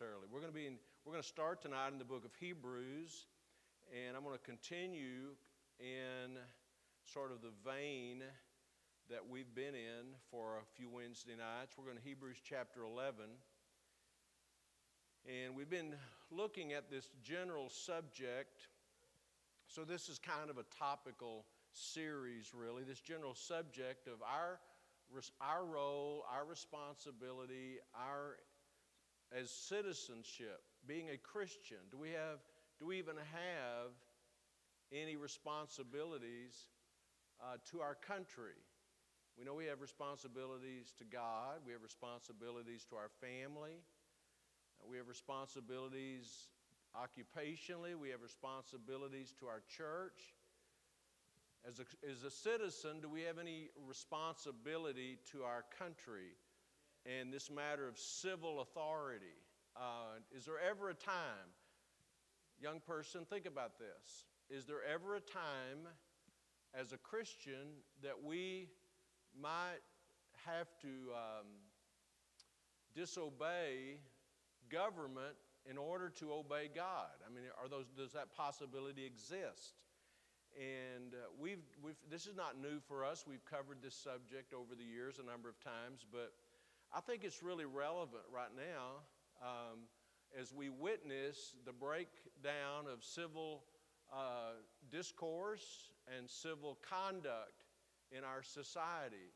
necessarily. We're going to be in, we're going to start tonight in the book of Hebrews, and I'm going to continue in sort of the vein that we've been in for a few Wednesday nights. We're going to Hebrews chapter 11. And we've been looking at this general subject. So, this is kind of a topical series, really. This general subject of our, our role, our responsibility, our as citizenship, being a Christian. Do we have, do we even have any responsibilities uh, to our country? We know we have responsibilities to God, we have responsibilities to our family, uh, we have responsibilities occupationally, we have responsibilities to our church. As a, as a citizen, do we have any responsibility to our country and this matter of civil authority? Uh, is there ever a time, young person, think about this. Is there ever a time as a Christian that we might have to um, disobey government in order to obey God? I mean, are those, does that possibility exist? And uh, we've, we've, this is not new for us. We've covered this subject over the years a number of times, but I think it's really relevant right now um, as we witness the breakdown of civil uh, discourse and civil conduct in our society.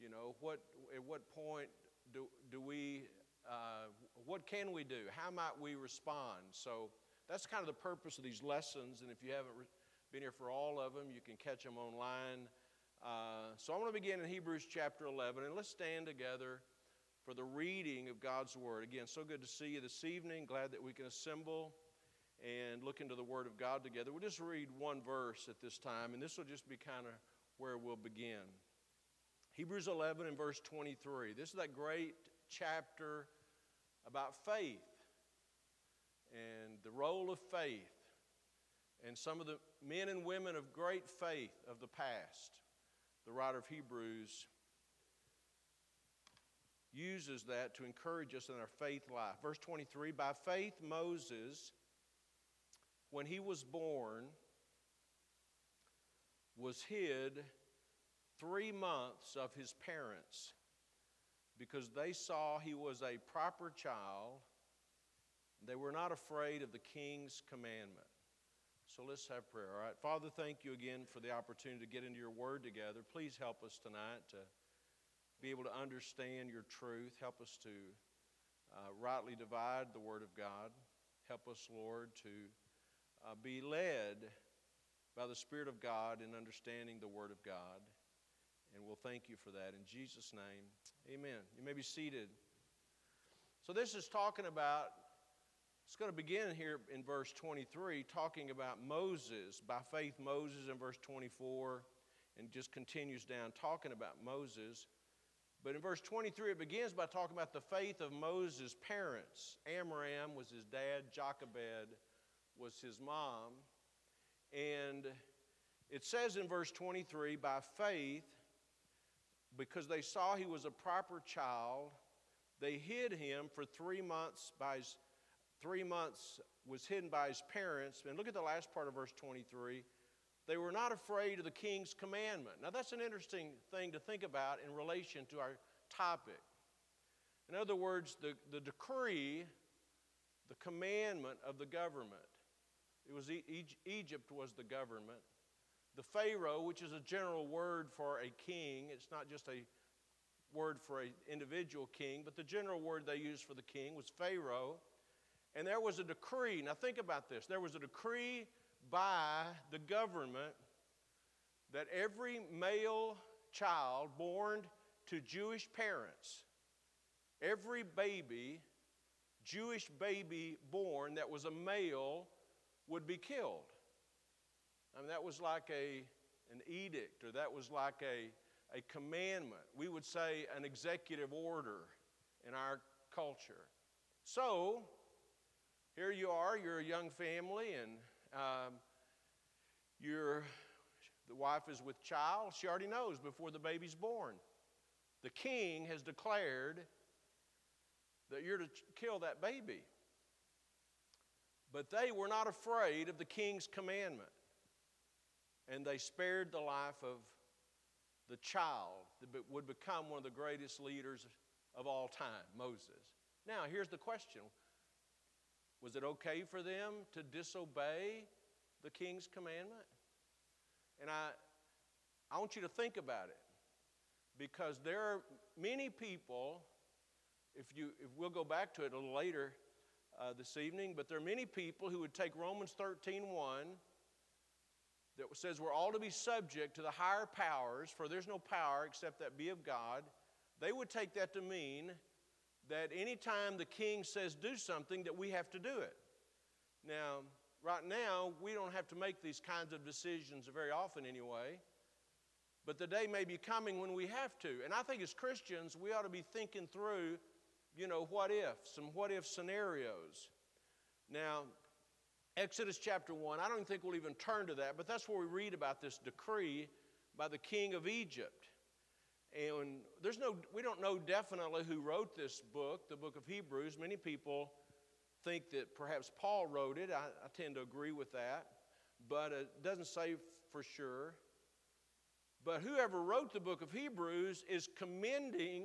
You know, what, at what point do, do we, uh, what can we do? How might we respond? So that's kind of the purpose of these lessons, and if you haven't re- been here for all of them. You can catch them online. Uh, so I'm going to begin in Hebrews chapter 11, and let's stand together for the reading of God's Word. Again, so good to see you this evening. Glad that we can assemble and look into the Word of God together. We'll just read one verse at this time, and this will just be kind of where we'll begin. Hebrews 11 and verse 23. This is that great chapter about faith and the role of faith and some of the men and women of great faith of the past. The writer of Hebrews uses that to encourage us in our faith life. Verse 23 By faith, Moses, when he was born, was hid three months of his parents because they saw he was a proper child. They were not afraid of the king's commandment. So let's have prayer, all right? Father, thank you again for the opportunity to get into your word together. Please help us tonight to be able to understand your truth. Help us to uh, rightly divide the word of God. Help us, Lord, to uh, be led by the Spirit of God in understanding the word of God. And we'll thank you for that. In Jesus' name, amen. You may be seated. So, this is talking about it's going to begin here in verse 23, talking about Moses. By faith, Moses in verse 24, and just continues down talking about Moses. But in verse 23, it begins by talking about the faith of Moses' parents. Amram was his dad, Jochebed was his mom. And it says in verse 23 by faith, because they saw he was a proper child, they hid him for three months by his three months was hidden by his parents. And look at the last part of verse 23. They were not afraid of the king's commandment. Now, that's an interesting thing to think about in relation to our topic. In other words, the, the decree, the commandment of the government. It was e- Egypt was the government. The Pharaoh, which is a general word for a king, it's not just a word for an individual king, but the general word they used for the king was Pharaoh. And there was a decree. Now, think about this. There was a decree by the government that every male child born to Jewish parents, every baby, Jewish baby born that was a male, would be killed. I mean, that was like a, an edict, or that was like a, a commandment. We would say an executive order in our culture. So, here you are, you're a young family, and um, you're, the wife is with child. She already knows before the baby's born. The king has declared that you're to kill that baby. But they were not afraid of the king's commandment. And they spared the life of the child that would become one of the greatest leaders of all time, Moses. Now, here's the question Was it okay for them to disobey the king's commandment? And I, I want you to think about it because there are many people, if, you, if we'll go back to it a little later uh, this evening, but there are many people who would take Romans 13 1 that says we're all to be subject to the higher powers, for there's no power except that be of God. They would take that to mean that anytime the king says do something, that we have to do it. Now, right now, we don't have to make these kinds of decisions very often anyway. But the day may be coming when we have to. And I think as Christians, we ought to be thinking through, you know, what if, some what if scenarios. Now, Exodus chapter 1, I don't think we'll even turn to that, but that's where we read about this decree by the king of Egypt. And there's no, we don't know definitely who wrote this book, the book of Hebrews. Many people think that perhaps Paul wrote it. I, I tend to agree with that, but it doesn't say for sure. But whoever wrote the book of Hebrews is commending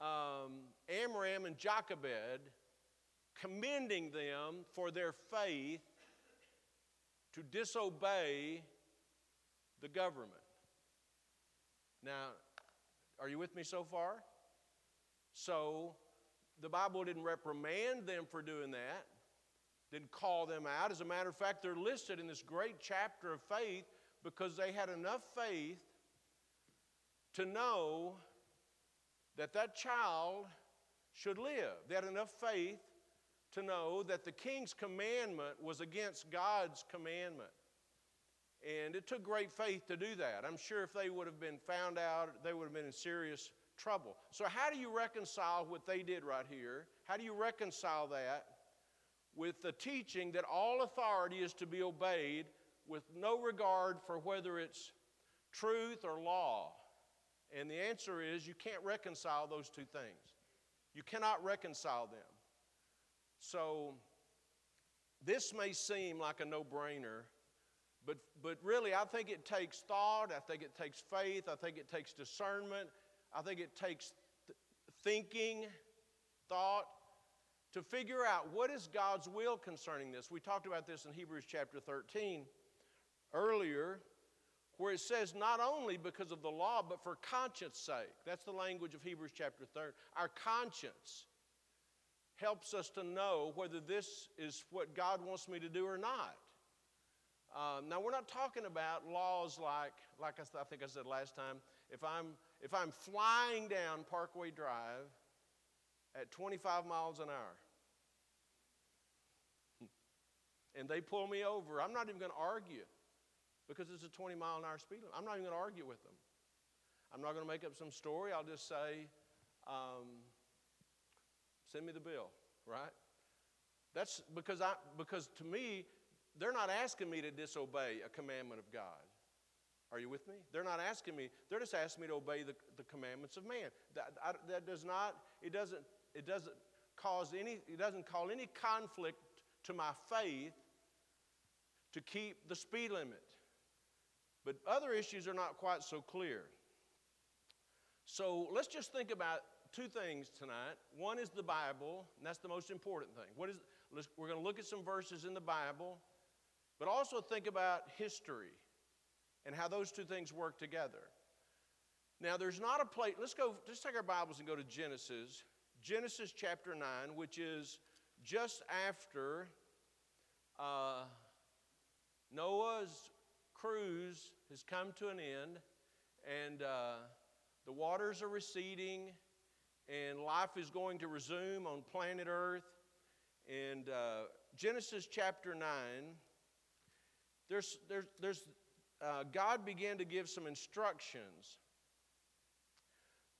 um, Amram and Jochebed, commending them for their faith to disobey the government. Now, are you with me so far? So, the Bible didn't reprimand them for doing that, didn't call them out. As a matter of fact, they're listed in this great chapter of faith because they had enough faith to know that that child should live. They had enough faith to know that the king's commandment was against God's commandment. And it took great faith to do that. I'm sure if they would have been found out, they would have been in serious trouble. So, how do you reconcile what they did right here? How do you reconcile that with the teaching that all authority is to be obeyed with no regard for whether it's truth or law? And the answer is you can't reconcile those two things. You cannot reconcile them. So, this may seem like a no brainer, but, but really, I think it takes thought, I think it takes faith, I think it takes discernment, I think it takes th- thinking, thought, to figure out what is God's will concerning this. We talked about this in Hebrews chapter 13 earlier, where it says not only because of the law, but for conscience sake. That's the language of Hebrews chapter 3. Our conscience helps us to know whether this is what God wants me to do or not. Um, now, we're not talking about laws like, like I, th- I think I said last time, if I'm, if I'm flying down Parkway Drive at 25 miles an hour and they pull me over, I'm not even going to argue because it's a 20 mile an hour speed limit. I'm not even going to argue with them. I'm not going to make up some story. I'll just say, um, send me the bill, right? That's because I because to me, they're not asking me to disobey a commandment of God. Are you with me? They're not asking me, they're just asking me to obey the, the commandments of man. That, I, that does not, it doesn't, it doesn't cause any, it doesn't call any conflict to my faith to keep the speed limit. But other issues are not quite so clear. So let's just think about two things tonight. One is the Bible, and that's the most important thing. What is, we're going to look at some verses in the Bible, but also think about history and how those two things work together. Now, there's not a place, let's go, just take our Bibles and go to Genesis, Genesis chapter 9, which is just after uh, Noah's cruise has come to an end, and uh, the waters are receding, and life is going to resume on planet Earth. And uh, Genesis chapter 9, there's, there's, there's, uh, God began to give some instructions.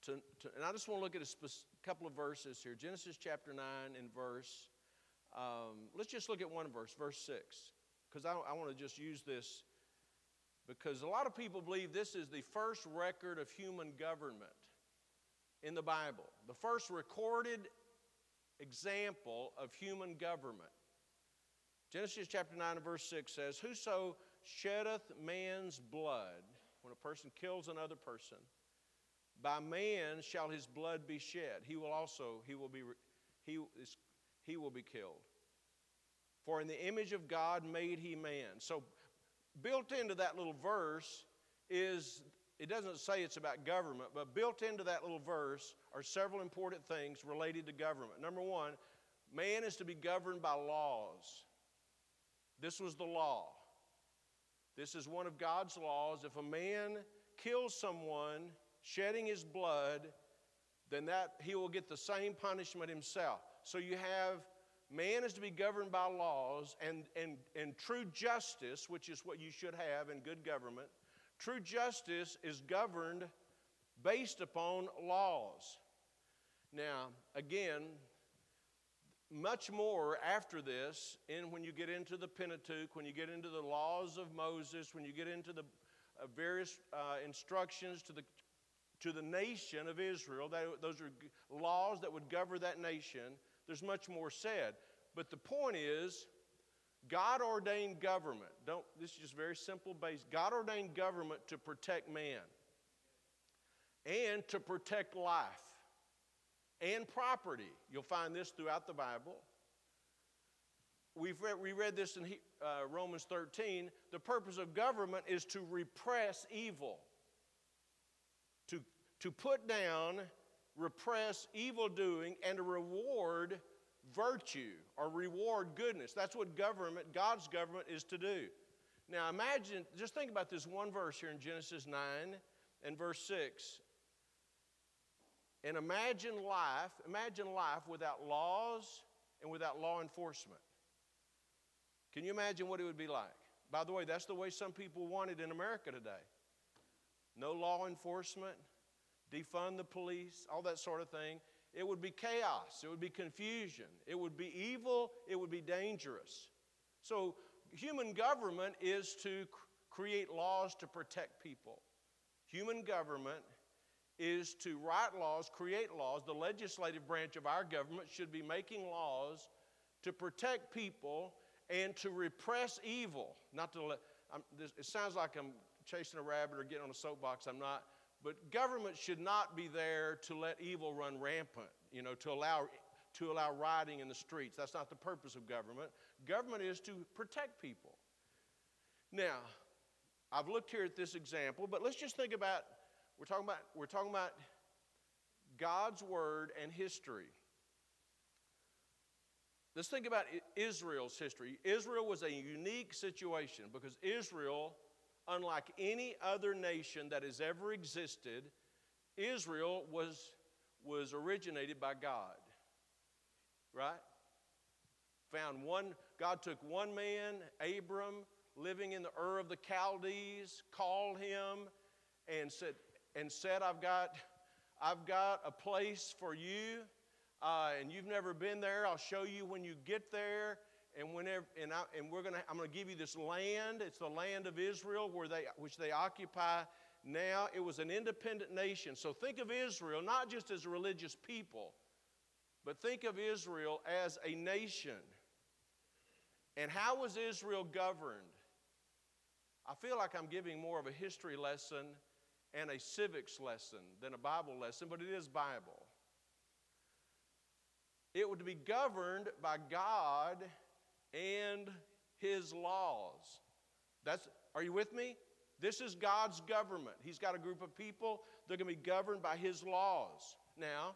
To, to, and I just want to look at a spe- couple of verses here. Genesis chapter 9 and verse, um, let's just look at one verse, verse 6, because I, I want to just use this because a lot of people believe this is the first record of human government in the Bible. The first recorded example of human government. Genesis chapter 9 and verse 6 says, Whoso sheddeth man's blood, when a person kills another person, by man shall his blood be shed. He will also, he will be, he, is, he will be killed. For in the image of God made he man. So, built into that little verse is, it doesn't say it's about government, but built into that little verse are several important things related to government. Number one, man is to be governed by laws. This was the law. This is one of God's laws. If a man kills someone, shedding his blood, then that he will get the same punishment himself. So you have man is to be governed by laws and, and, and true justice, which is what you should have in good government. True justice is governed based upon laws. Now, again, much more after this, and when you get into the Pentateuch, when you get into the laws of Moses, when you get into the uh, various uh, instructions to the to the nation of Israel, that, those are laws that would govern that nation. There's much more said, but the point is, God ordained government. Don't. This is just very simple base. God ordained government to protect man and to protect life and property. You'll find this throughout the Bible. We've read, we read this in uh, Romans 13. The purpose of government is to repress evil, to, to put down, repress evil doing, and to reward virtue or reward goodness. That's what government, God's government, is to do. Now imagine, just think about this one verse here in Genesis 9 and verse 6. And imagine life, imagine life without laws and without law enforcement. Can you imagine what it would be like? By the way, that's the way some people want it in America today. No law enforcement, defund the police, all that sort of thing. It would be chaos, it would be confusion, it would be evil, it would be dangerous. So, human government is to create laws to protect people. Human government is to write laws, create laws. The legislative branch of our government should be making laws to protect people and to repress evil. Not to let, this, it sounds like I'm chasing a rabbit or getting on a soapbox. I'm not. But government should not be there to let evil run rampant, you know, to allow, to allow rioting in the streets. That's not the purpose of government. Government is to protect people. Now, I've looked here at this example, but let's just think about we're talking about, we're talking about God's Word and history. Let's think about Israel's history. Israel was a unique situation because Israel, unlike any other nation that has ever existed, Israel was, was originated by God. Right? Found one, God took one man, Abram, living in the Ur of the Chaldees, called him, and said, and said, I've got, I've got a place for you, uh, and you've never been there. I'll show you when you get there. And whenever, and, I, and we're gonna, I'm going to give you this land. It's the land of Israel, where they, which they occupy now. It was an independent nation. So think of Israel not just as a religious people, but think of Israel as a nation. And how was Israel governed? I feel like I'm giving more of a history lesson and a civics lesson than a Bible lesson, but it is Bible. It would be governed by God and His laws. That's, are you with me? This is God's government. He's got a group of people, they're going to be governed by His laws. Now,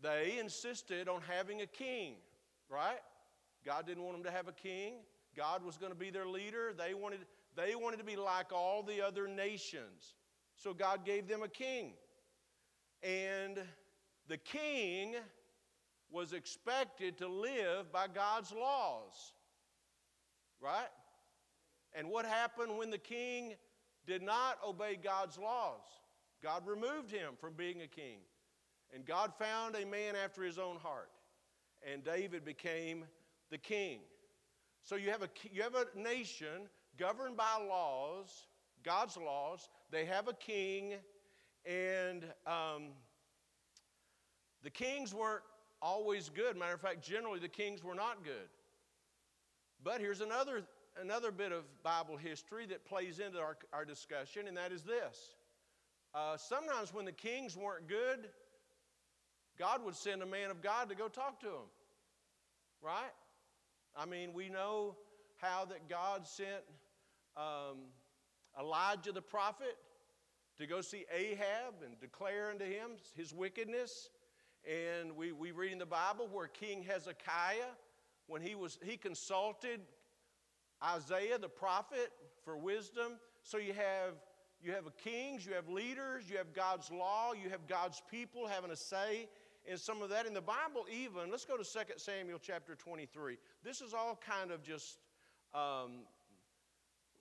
they insisted on having a king, right? God didn't want them to have a king. God was going to be their leader. They wanted, they wanted to be like all the other nations. So God gave them a king. And the king was expected to live by God's laws. Right? And what happened when the king did not obey God's laws? God removed him from being a king. And God found a man after his own heart. And David became the king. So you have a, you have a nation governed by laws, God's laws, they have a king, and um, the kings weren't always good. Matter of fact, generally the kings were not good. But here's another, another bit of Bible history that plays into our, our discussion, and that is this. Uh, sometimes when the kings weren't good, God would send a man of God to go talk to them. Right? I mean, we know how that God sent um, Elijah the prophet to go see Ahab and declare unto him his wickedness. And we, we read in the Bible where King Hezekiah, when he was he consulted Isaiah the prophet for wisdom. So you have you have kings, you have leaders, you have God's law, you have God's people having a say in some of that. In the Bible, even, let's go to 2 Samuel chapter 23. This is all kind of just um,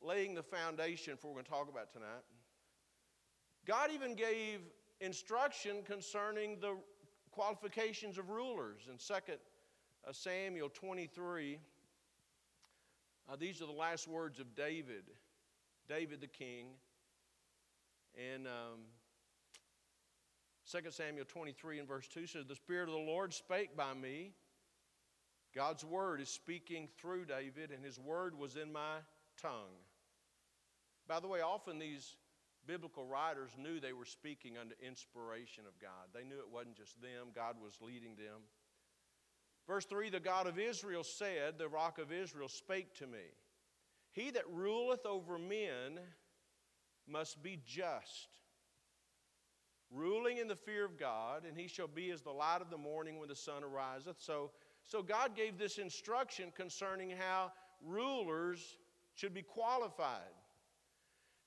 laying the foundation for what we're going to talk about tonight. God even gave instruction concerning the qualifications of rulers in 2 uh, Samuel 23. Uh, these are the last words of David, David the king. And um, 2 Samuel 23 and verse 2 says, The Spirit of the Lord spake by me. God's word is speaking through David, and his word was in my tongue. By the way, often these biblical writers knew they were speaking under inspiration of God. They knew it wasn't just them, God was leading them. Verse 3 The God of Israel said, The rock of Israel spake to me. He that ruleth over men must be just, ruling in the fear of God, and he shall be as the light of the morning when the sun ariseth. So, so God gave this instruction concerning how rulers should be qualified.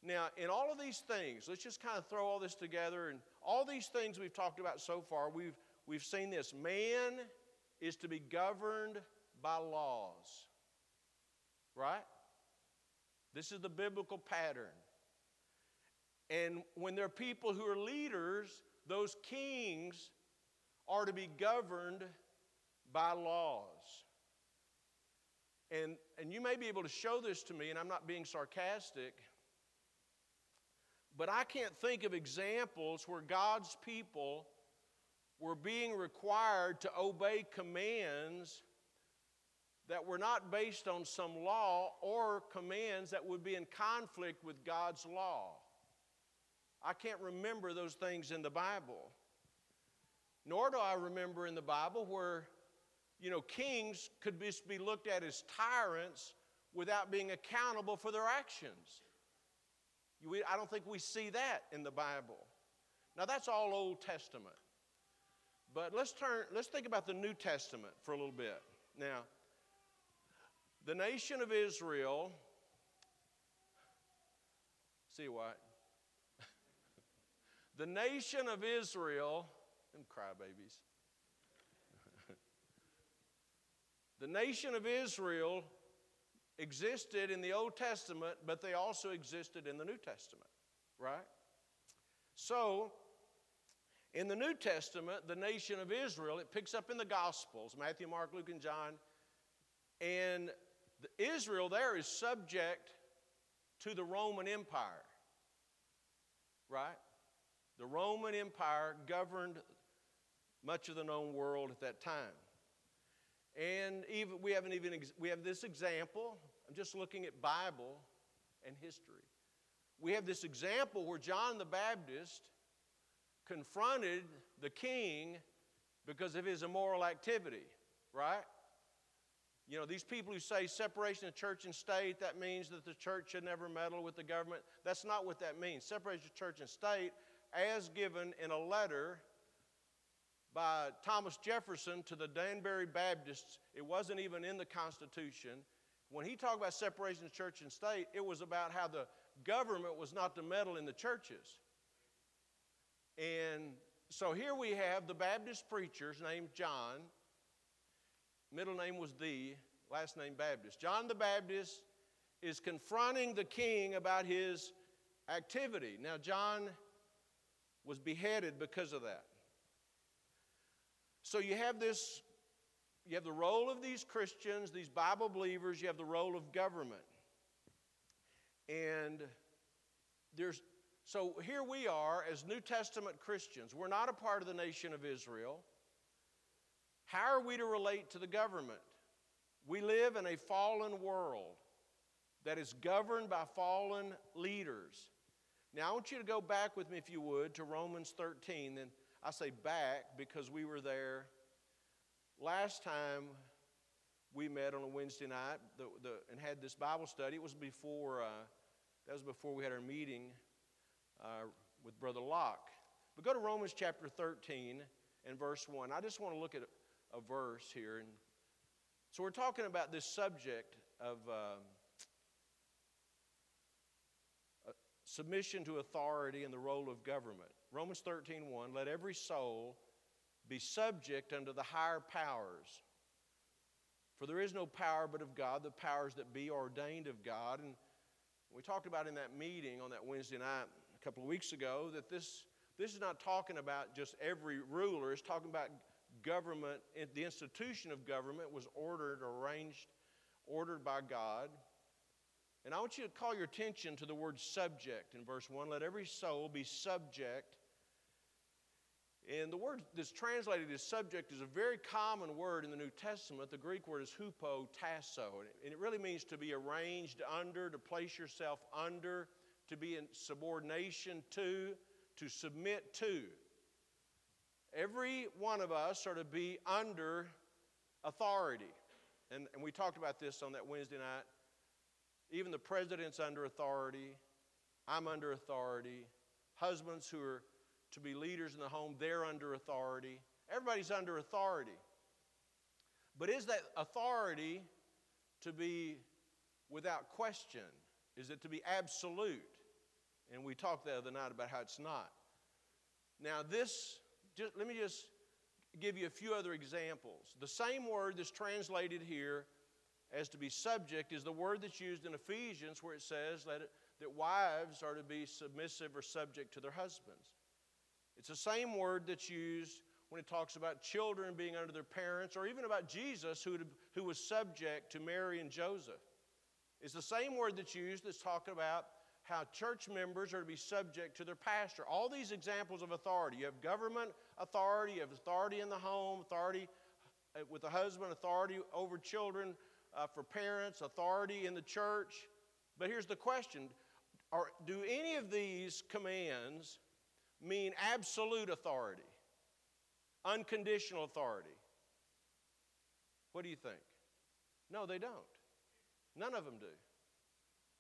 Now, in all of these things, let's just kind of throw all this together. And all these things we've talked about so far, we've, we've seen this. Man is to be governed by laws, right? This is the biblical pattern. And when there are people who are leaders, those kings are to be governed by laws. And, and you may be able to show this to me, and I'm not being sarcastic, but I can't think of examples where God's people were being required to obey commands that were not based on some law or commands that would be in conflict with God's law. I can't remember those things in the Bible. Nor do I remember in the Bible where, you know, kings could just be looked at as tyrants without being accountable for their actions. I don't think we see that in the Bible. Now, that's all Old Testament. But let's turn, let's think about the New Testament for a little bit. Now, the nation of Israel, see what? The nation of Israel, them crybabies. the nation of Israel existed in the Old Testament, but they also existed in the New Testament, right? So, in the New Testament, the nation of Israel, it picks up in the Gospels Matthew, Mark, Luke, and John. And Israel there is subject to the Roman Empire, right? The Roman Empire governed much of the known world at that time. And even we haven't even we have this example. I'm just looking at Bible and history. We have this example where John the Baptist confronted the king because of his immoral activity, right? You know, these people who say separation of church and state, that means that the church should never meddle with the government. That's not what that means. Separation of church and state as given in a letter by Thomas Jefferson to the Danbury Baptists. It wasn't even in the Constitution. When he talked about separation of church and state, it was about how the government was not to meddle in the churches. And so here we have the Baptist preachers named John. Middle name was the, last name Baptist. John the Baptist is confronting the king about his activity. Now, John was beheaded because of that. So you have this, you have the role of these Christians, these Bible believers, you have the role of government. And there's, so here we are as New Testament Christians. We're not a part of the nation of Israel. How are we to relate to the government? We live in a fallen world that is governed by fallen leaders. Now, I want you to go back with me, if you would, to Romans 13. And I say back because we were there last time we met on a Wednesday night the, the, and had this Bible study. It was before, uh, that was before we had our meeting uh, with Brother Locke. But go to Romans chapter 13 and verse 1. I just want to look at a, verse here. And so we're talking about this subject of. Uh, submission to authority and the role of government. Romans 13 1, let every soul be subject unto the higher powers. For there is no power but of God, the powers that be ordained of God. And we talked about in that meeting on that Wednesday night a couple of weeks ago that this, this is not talking about just every ruler, it's talking about government. The institution of government was ordered, arranged, ordered by God. And I want you to call your attention to the word subject in verse 1. Let every soul be subject. And the word that's translated as subject is a very common word in the New Testament. The Greek word is hupotasso, and it really means to be arranged under, to place yourself under, to be in subordination to, to submit to. Every one of us are to be under authority. And, and we talked about this on that Wednesday night. Even the president's under authority. I'm under authority. Husbands who are to be leaders in the home, they're under authority. Everybody's under authority. But is that authority to be without question? Is it to be absolute? And we talked the other night about how it's not. Now, this, just, let me just give you a few other examples. The same word that's translated here as to be subject is the word that's used in Ephesians where it says that, it, that wives are to be submissive or subject to their husbands. It's the same word that's used when it talks about children being under their parents or even about Jesus who, who was subject to Mary and Joseph. It's the same word that's used that's talking about how church members are to be subject to their pastor. All these examples of authority. You have government authority, you have authority in the home, authority uh, with the husband, authority over children, uh, for parents, authority in the church. But here's the question Are, Do any of these commands mean absolute authority, unconditional authority? What do you think? No, they don't. None of them do.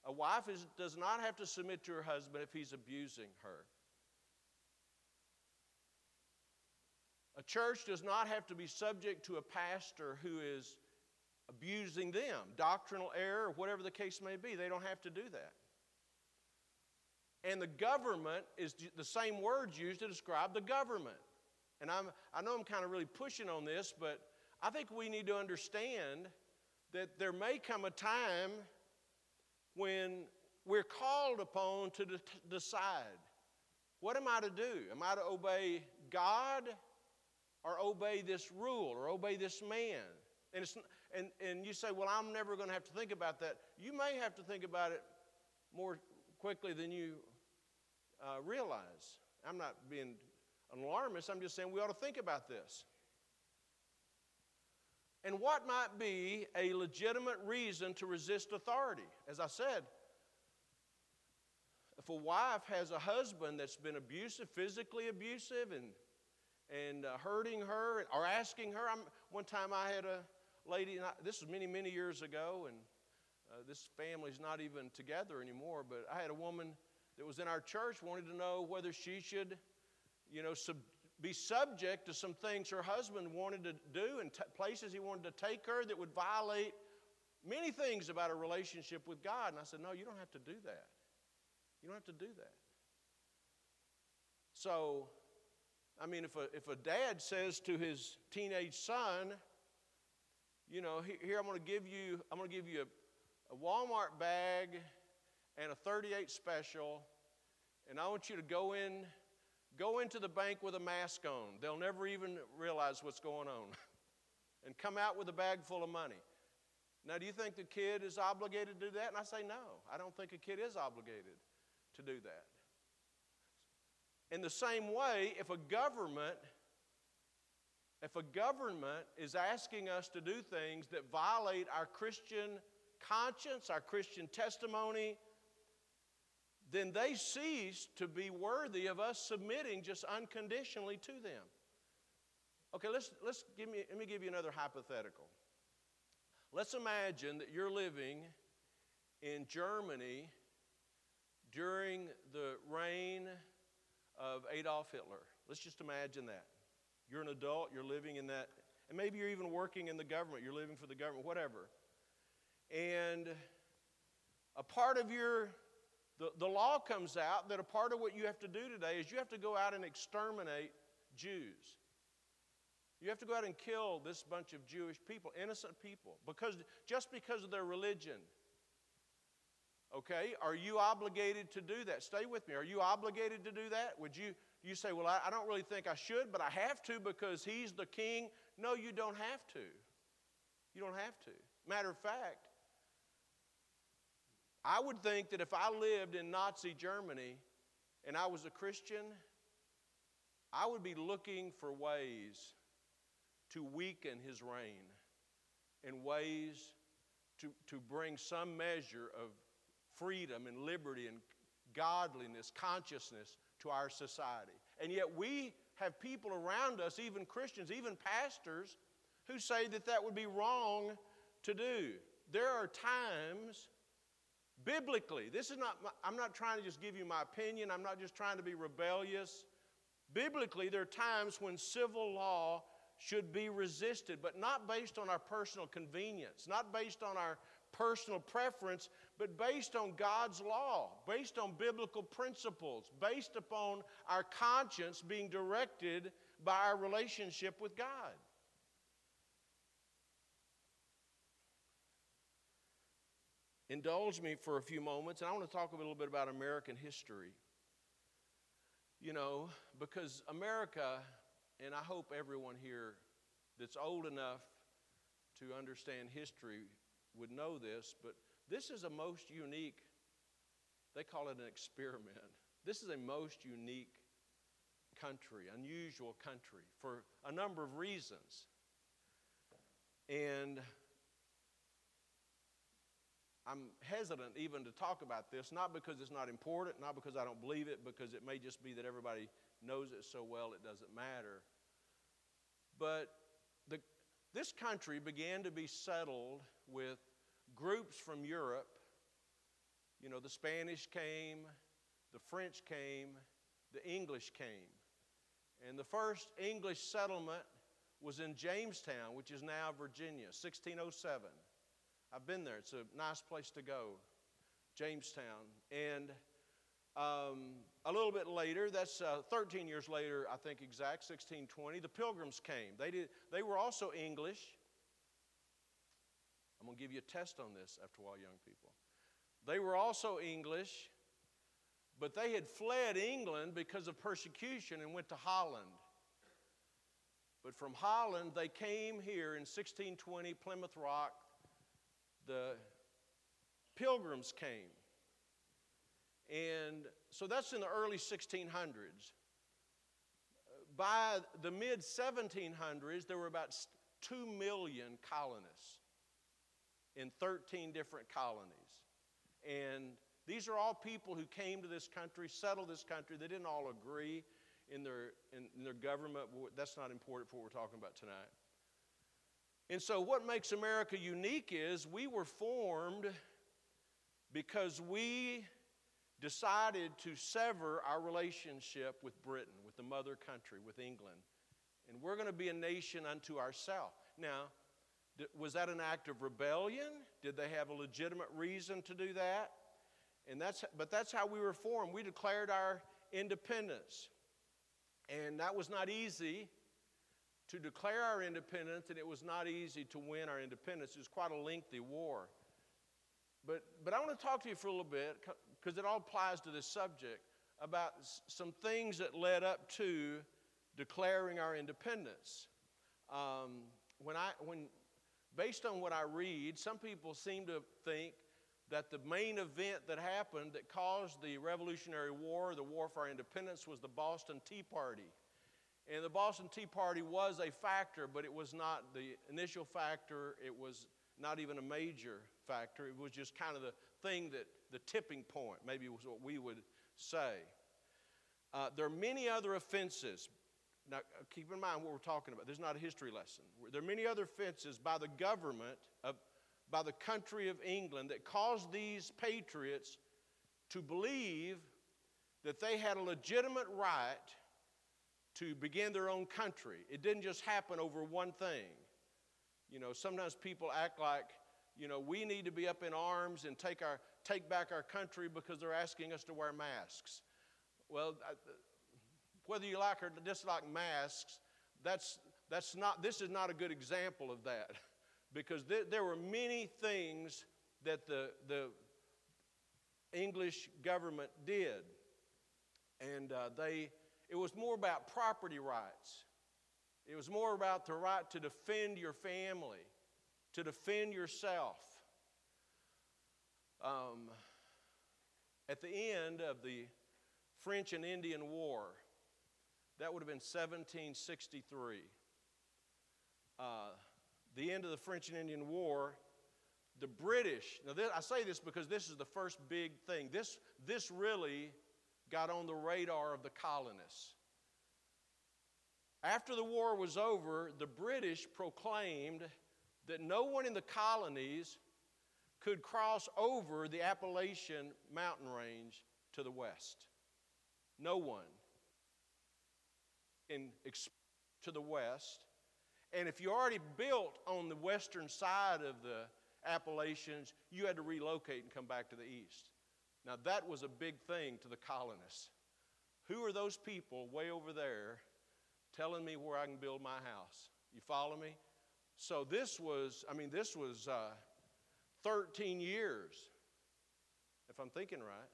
A wife is, does not have to submit to her husband if he's abusing her. A church does not have to be subject to a pastor who is abusing them, doctrinal error, whatever the case may be. They don't have to do that. And the government is the same words used to describe the government. And I'm, I know I'm kind of really pushing on this, but I think we need to understand that there may come a time when we're called upon to de- decide what am I to do? Am I to obey God or obey this rule or obey this man? And, it's, and, and you say, well, I'm never going to have to think about that. You may have to think about it more quickly than you uh, realize. I'm not being an alarmist, I'm just saying we ought to think about this. And what might be a legitimate reason to resist authority? As I said, if a wife has a husband that's been abusive, physically abusive, and, and uh, hurting her or asking her, I'm, one time I had a, lady, this was many, many years ago, and uh, this family's not even together anymore, but I had a woman that was in our church wanted to know whether she should, you know, sub, be subject to some things her husband wanted to do and t- places he wanted to take her that would violate many things about a relationship with God. And I said, No, you don't have to do that. You don't have to do that. So, I mean, if a, if a dad says to his teenage son, you know, here I'm going to give you, I'm going to give you a, a Walmart bag and a 38 special, and I want you to go in, go into the bank with a mask on. They'll never even realize what's going on, and come out with a bag full of money. Now, do you think the kid is obligated to do that? And I say no. I don't think a kid is obligated to do that. In the same way, if a government if a government is asking us to do things that violate our Christian conscience, our Christian testimony, then they cease to be worthy of us submitting just unconditionally to them. Okay, let's, let's give me, let me give you another hypothetical. Let's imagine that you're living in Germany during the reign of Adolf Hitler. Let's just imagine that. You're an adult, you're living in that, and maybe you're even working in the government, you're living for the government, whatever. And a part of your, the, the law comes out that a part of what you have to do today is you have to go out and exterminate Jews. You have to go out and kill this bunch of Jewish people, innocent people, because just because of their religion. Okay, are you obligated to do that? Stay with me. Are you obligated to do that? Would you you say, Well, I, I don't really think I should, but I have to because he's the king? No, you don't have to. You don't have to. Matter of fact, I would think that if I lived in Nazi Germany and I was a Christian, I would be looking for ways to weaken his reign and ways to, to bring some measure of freedom and liberty and godliness, consciousness to our society. And yet we have people around us, even Christians, even pastors, who say that that would be wrong to do. There are times, biblically, this is not, I'm not trying to just give you my opinion, I'm not just trying to be rebellious. Biblically, there are times when civil law should be resisted, but not based on our personal convenience, not based on our personal preference, but based on God's law, based on biblical principles, based upon our conscience being directed by our relationship with God. Indulge me for a few moments, and I want to talk a little bit about American history. You know, because America, and I hope everyone here that's old enough to understand history would know this, but this is a most unique, they call it an experiment. This is a most unique country, unusual country, for a number of reasons. And I'm hesitant even to talk about this, not because it's not important, not because I don't believe it, because it may just be that everybody knows it so well it doesn't matter. But the, this country began to be settled with groups from Europe. You know, the Spanish came, the French came, the English came. And the first English settlement was in Jamestown, which is now Virginia, 1607. I've been there, it's a nice place to go, Jamestown. And um, a little bit later, that's uh, 13 years later, I think exact, 1620, the Pilgrims came. They, did, they were also English. I'm going to give you a test on this after a while, young people. They were also English, but they had fled England because of persecution and went to Holland. But from Holland, they came here in 1620, Plymouth Rock. The pilgrims came. And so that's in the early 1600s. By the mid 1700s, there were about 2 million colonists in 13 different colonies. And these are all people who came to this country, settled this country. They didn't all agree in their, in, in their government. That's not important for what we're talking about tonight. And so, what makes America unique is we were formed because we decided to sever our relationship with Britain, with the mother country, with England. And we're going to be a nation unto ourselves. Now, was that an act of rebellion? Did they have a legitimate reason to do that? And that's, but that's how we were formed. We declared our independence. And that was not easy to declare our independence, and it was not easy to win our independence. It was quite a lengthy war. But, but I want to talk to you for a little bit, because it all applies to this subject, about some things that led up to declaring our independence. Um, when, I, when based on what I read, some people seem to think that the main event that happened that caused the Revolutionary War, the War for our independence, was the Boston Tea Party. And the Boston Tea Party was a factor, but it was not the initial factor. It was not even a major factor. It was just kind of the thing that, the tipping point, maybe was what we would say. Uh, there are many other offenses. Now, keep in mind what we're talking about. This is not a history lesson. There are many other offenses by the government, of, by the country of England, that caused these patriots to believe that they had a legitimate right to begin their own country. It didn't just happen over one thing. You know, sometimes people act like, you know, we need to be up in arms and take, our, take back our country because they're asking us to wear masks. Well, whether you like or dislike masks, that's, that's not, this is not a good example of that because th- there were many things that the, the English government did. And uh, they, it was more about property rights. It was more about the right to defend your family, to defend yourself. Um, at the end of the French and Indian War, that would have been 1763. Uh, the end of the French and Indian War, the British, now this, I say this because this is the first big thing. This, this really got on the radar of the colonists. After the war was over, the British proclaimed that no one in the colonies could cross over the Appalachian mountain range to the west. No one. In, to the west. And if you already built on the western side of the Appalachians, you had to relocate and come back to the east. Now, that was a big thing to the colonists. Who are those people way over there telling me where I can build my house? You follow me? So, this was, I mean, this was uh, 13 years, if I'm thinking right.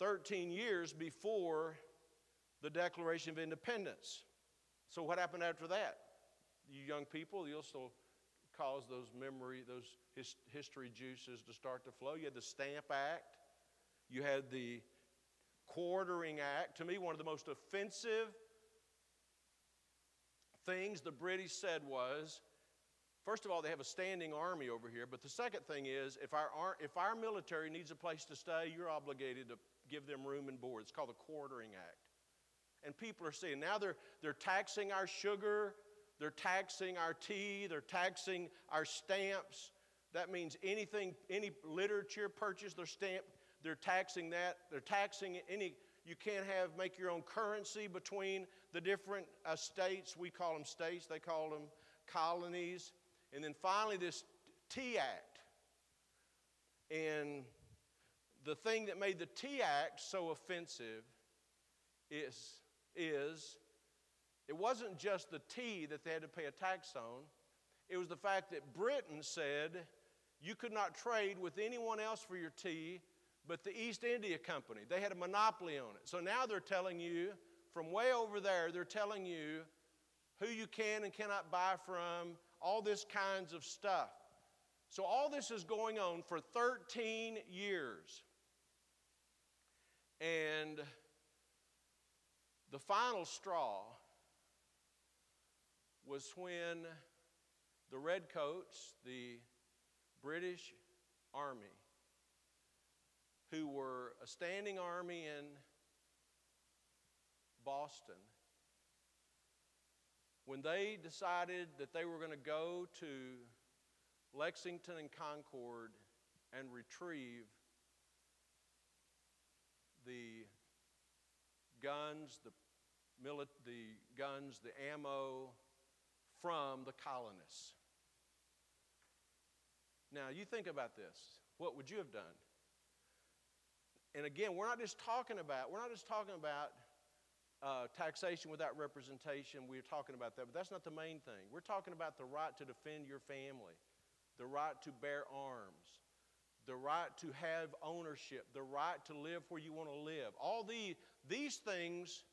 13 years before the Declaration of Independence. So, what happened after that? You young people, you'll still cause those memory, those his, history juices to start to flow. You had the Stamp Act, you had the Quartering Act. To me, one of the most offensive things the British said was first of all, they have a standing army over here, but the second thing is if our, if our military needs a place to stay, you're obligated to give them room and board. It's called the Quartering Act. And people are seeing now they're, they're taxing our sugar, they're taxing our tea, they're taxing our stamps. That means anything, any literature purchased, they're stamp, they're taxing that. They're taxing any, you can't have, make your own currency between the different uh, states. We call them states, they call them colonies. And then finally, this Tea Act. And the thing that made the Tea Act so offensive is, is it wasn't just the tea that they had to pay a tax on, it was the fact that Britain said you could not trade with anyone else for your tea but the East India Company. They had a monopoly on it. So now they're telling you, from way over there, they're telling you who you can and cannot buy from, all this kinds of stuff. So all this is going on for 13 years. And the final straw was when the Redcoats, the British Army, who were a standing army in Boston, when they decided that they were going to go to Lexington and Concord and retrieve the guns, the, mili- the guns, the ammo, from the colonists. Now, you think about this. What would you have done? And again, we're not just talking about, we're not just talking about uh, taxation without representation. We're talking about that, but that's not the main thing. We're talking about the right to defend your family, the right to bear arms, the right to have ownership, the right to live where you want to live. All the, these things,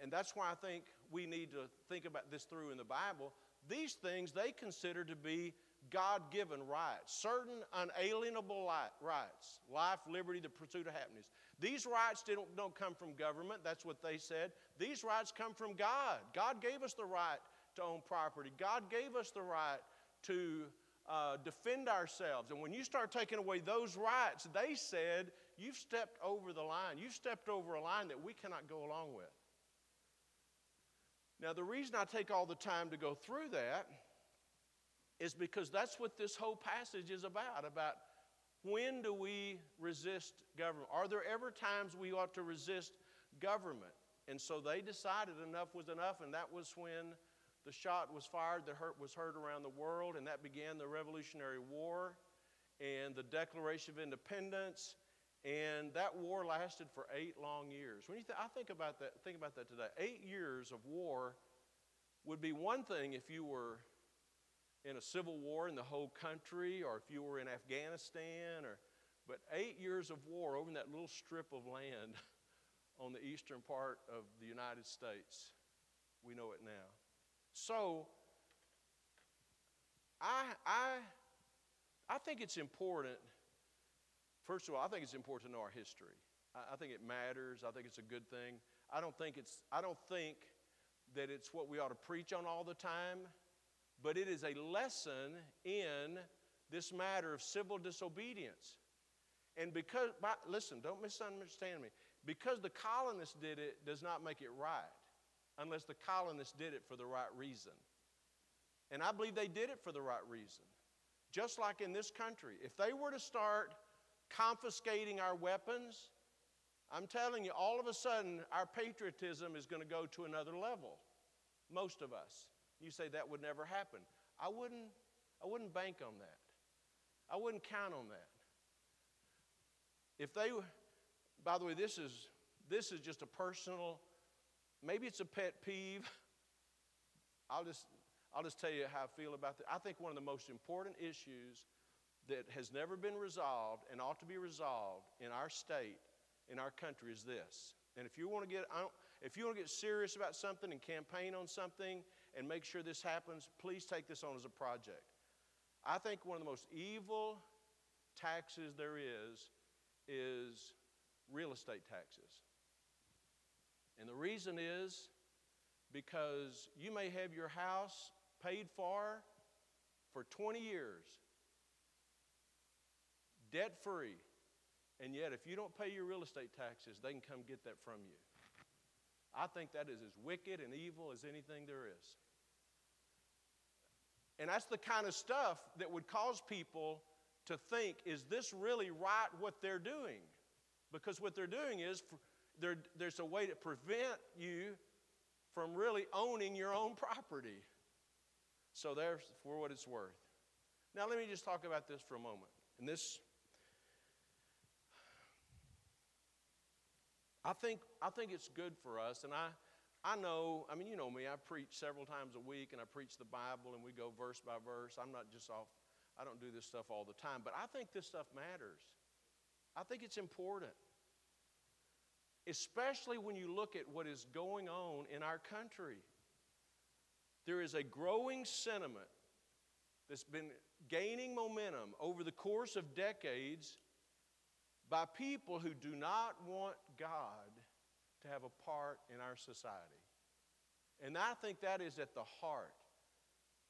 and that's why I think we need to think about this through in the Bible. These things they consider to be God given rights, certain unalienable rights life, liberty, the pursuit of happiness. These rights don't, don't come from government, that's what they said. These rights come from God. God gave us the right to own property, God gave us the right to uh, defend ourselves. And when you start taking away those rights, they said, you've stepped over the line. You've stepped over a line that we cannot go along with. Now, the reason I take all the time to go through that is because that's what this whole passage is about about when do we resist government? Are there ever times we ought to resist government? And so they decided enough was enough, and that was when the shot was fired that hurt was heard around the world, and that began the Revolutionary War and the Declaration of Independence. And that war lasted for eight long years. When you th- I think about that, think about that today. Eight years of war would be one thing if you were in a civil war in the whole country or if you were in Afghanistan or but 8 years of war over in that little strip of land on the eastern part of the United States. We know it now. So I I I think it's important First of all, I think it's important to know our history. I, I think it matters. I think it's a good thing. I don't think it's I don't think that it's what we ought to preach on all the time but it is a lesson in this matter of civil disobedience. And because, listen, don't misunderstand me. Because the colonists did it does not make it right, unless the colonists did it for the right reason. And I believe they did it for the right reason. Just like in this country, if they were to start confiscating our weapons, I'm telling you, all of a sudden, our patriotism is going to go to another level. Most of us. You say that would never happen. I wouldn't, I wouldn't bank on that. I wouldn't count on that. If they, by the way, this is, this is just a personal, maybe it's a pet peeve. I'll just, I'll just tell you how I feel about that. I think one of the most important issues that has never been resolved and ought to be resolved in our state, in our country, is this. And if you want to get, if you want to get serious about something and campaign on something and make sure this happens, please take this on as a project. I think one of the most evil taxes there is is real estate taxes. And the reason is because you may have your house paid for for 20 years, debt free, and yet if you don't pay your real estate taxes, they can come get that from you. I think that is as wicked and evil as anything there is. And that's the kind of stuff that would cause people to think is this really right what they're doing? Because what they're doing is there's a way to prevent you from really owning your own property. So, there's for what it's worth. Now, let me just talk about this for a moment. And this, I think, I think it's good for us, and I, I know, I mean, you know me, I preach several times a week and I preach the Bible and we go verse by verse. I'm not just off, I don't do this stuff all the time, but I think this stuff matters. I think it's important. Especially when you look at what is going on in our country. There is a growing sentiment that's been gaining momentum over the course of decades by people who do not want God to have a part in our society. And I think that is at the heart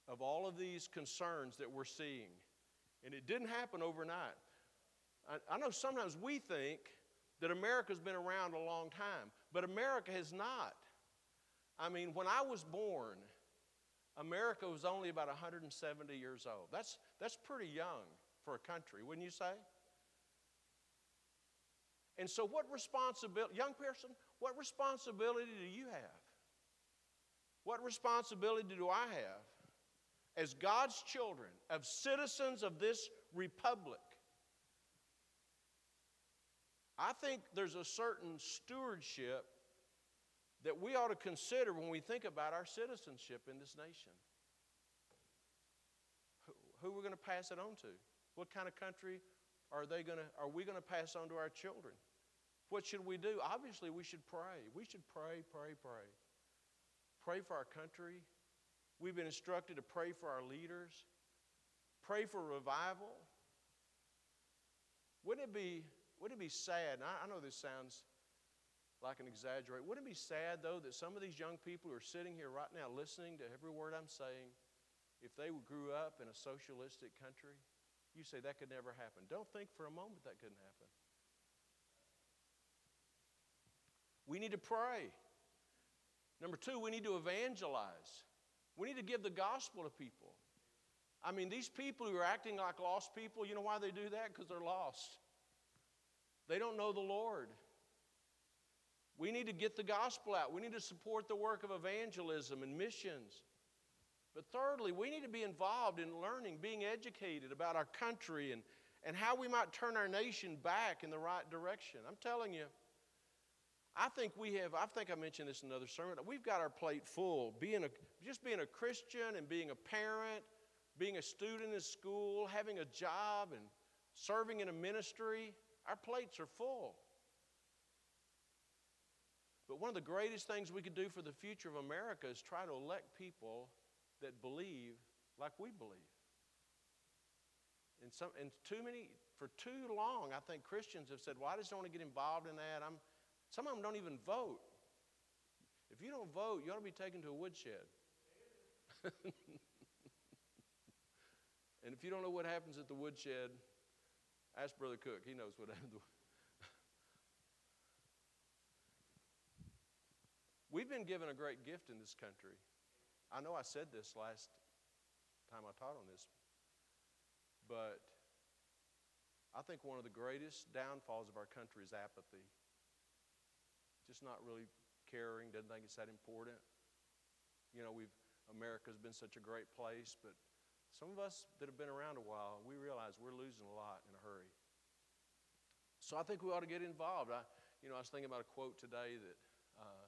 of all of these concerns that we're seeing. And it didn't happen overnight. I, I know sometimes we think that America's been around a long time, but America has not. I mean, when I was born, America was only about 170 years old. That's, that's pretty young for a country, wouldn't you say? And so, what responsibility, young person, what responsibility do you have? What responsibility do I have as God's children, of citizens of this republic? I think there's a certain stewardship that we ought to consider when we think about our citizenship in this nation. Who, are we going to pass it on to? What kind of country are they going to are we going to pass on to our children? What should we do? Obviously, we should pray. We should pray, pray, pray. Pray for our country. We've been instructed to pray for our leaders. Pray for revival. Wouldn't it be wouldn't it be sad? I, I know this sounds like an exaggerate. Wouldn't it be sad, though, that some of these young people who are sitting here right now listening to every word I'm saying, if they grew up in a socialistic country, you say that could never happen. Don't think for a moment that couldn't happen. We need to pray. Number two, we need to evangelize. We need to give the gospel to people. I mean, these people who are acting like lost people, you know why they do that? Because they're lost. They don't know the Lord. We need to get the gospel out. We need to support the work of evangelism and missions. But thirdly, we need to be involved in learning, being educated about our country and, and how we might turn our nation back in the right direction. I'm telling you, I think we have, I think I mentioned this in another sermon, we've got our plate full. Being a, just being a Christian and being a parent, being a student in school, having a job, and serving in a ministry, our plates are full. But one of the greatest things we could do for the future of America is try to elect people that believe like we believe. And, some, and too many, for too long, I think Christians have said, well, I just don't want to get involved in that. I'm, some of them don't even vote. If you don't vote, you ought to be taken to a woodshed. and if you don't know what happens at the woodshed, ask Brother Cook. He knows what happens. We've been given a great gift in this country. I know I said this last time I taught on this, but I think one of the greatest downfalls of our country is apathy. Just not really caring, doesn't think it's that important. You know, we've America's been such a great place, but some of us that have been around a while, we realize we're losing a lot in a hurry. So I think we ought to get involved. I, you know, I was thinking about a quote today that uh,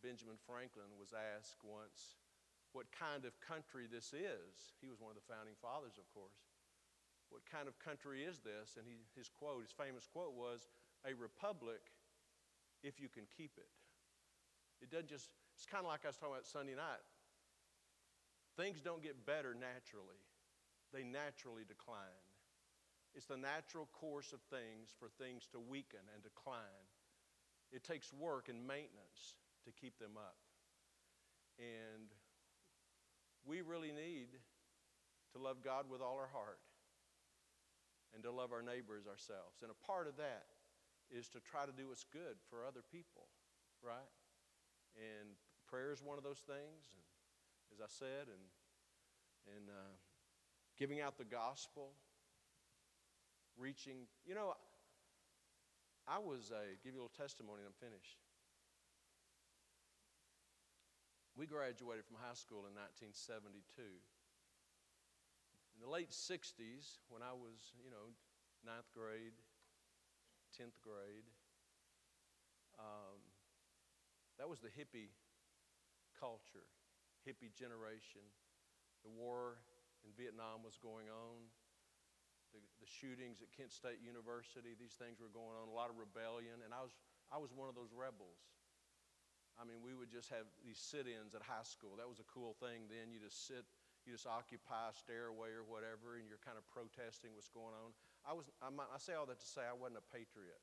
Benjamin Franklin was asked once what kind of country this is. He was one of the founding fathers, of course. What kind of country is this? And he, his quote, his famous quote was, a republic if you can keep it. It doesn't just, it's kind of like I was talking about Sunday night. Things don't get better naturally, they naturally decline. It's the natural course of things for things to weaken and decline. It takes work and maintenance to keep them up. And we really need to love God with all our heart and to love our neighbors ourselves. And a part of that is to try to do what's good for other people, right? And prayer is one of those things. And as I said, and, and uh, giving out the gospel, reaching, you know, I was a, give you a little testimony and I'm finished. We graduated from high school in 1972. In the late 60s, when I was, you know, ninth grade, 10th grade, um, that was the hippie culture, hippie generation. The war in Vietnam was going on. The, the shootings at Kent State University, these things were going on, a lot of rebellion, and I was, I was one of those rebels. I mean, we would just have these sit ins at high school. That was a cool thing then. You just sit, you just occupy a stairway or whatever, and you're kind of protesting what's going on. I, was, I, I say all that to say I wasn't a patriot.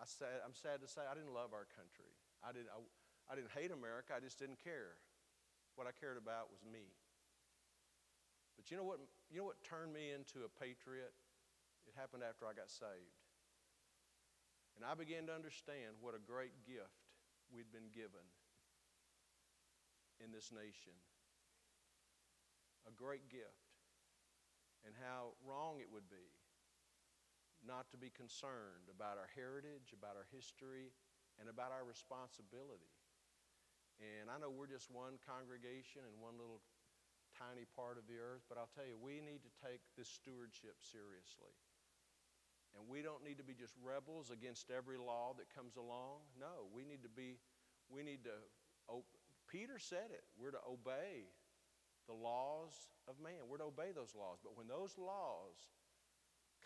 I said, I'm sad to say I didn't love our country. I, did, I, I didn't hate America, I just didn't care. What I cared about was me. But you know what, you know what turned me into a patriot? It happened after I got saved. And I began to understand what a great gift we'd been given in this nation. A great gift. And how wrong it would be not to be concerned about our heritage, about our history, and about our responsibility. And I know we're just one congregation and one little tiny part of the earth, but I'll tell you, we need to take this stewardship seriously. And we don't need to be just rebels against every law that comes along. No, we need to be, we need to, Peter said it, we're to obey the laws of man. We're to obey those laws. But when those laws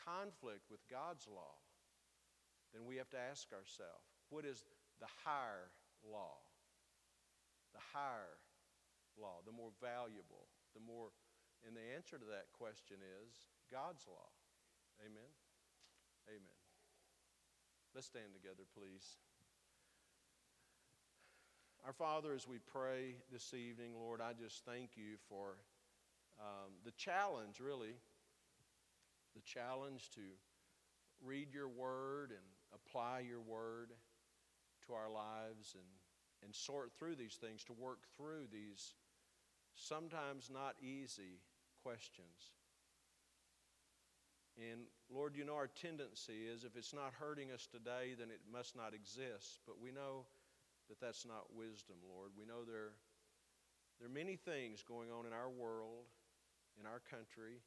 conflict with God's law, then we have to ask ourselves, what is the higher law? The higher law, the more valuable, the more, and the answer to that question is God's law. Amen. Amen. Let's stand together, please. Our Father, as we pray this evening, Lord, I just thank you for um, the challenge, really, the challenge to read your word and apply your word to our lives and, and sort through these things, to work through these sometimes not easy questions. And Lord, you know our tendency is if it's not hurting us today, then it must not exist. But we know that that's not wisdom, Lord. We know there, there are many things going on in our world, in our country,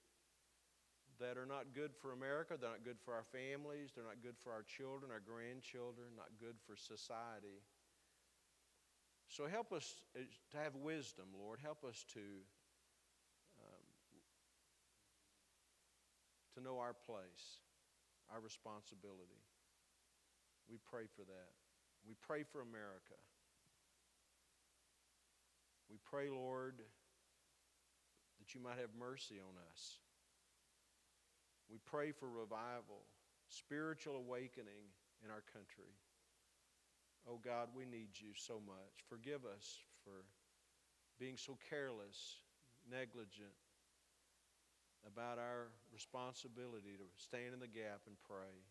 that are not good for America. They're not good for our families. They're not good for our children, our grandchildren, not good for society. So help us uh, to have wisdom, Lord. Help us to to know our place, our responsibility. We pray for that. We pray for America. We pray, Lord, that you might have mercy on us. We pray for revival, spiritual awakening in our country. Oh God, we need you so much. Forgive us for being so careless, negligent, about our responsibility to stand in the gap and pray.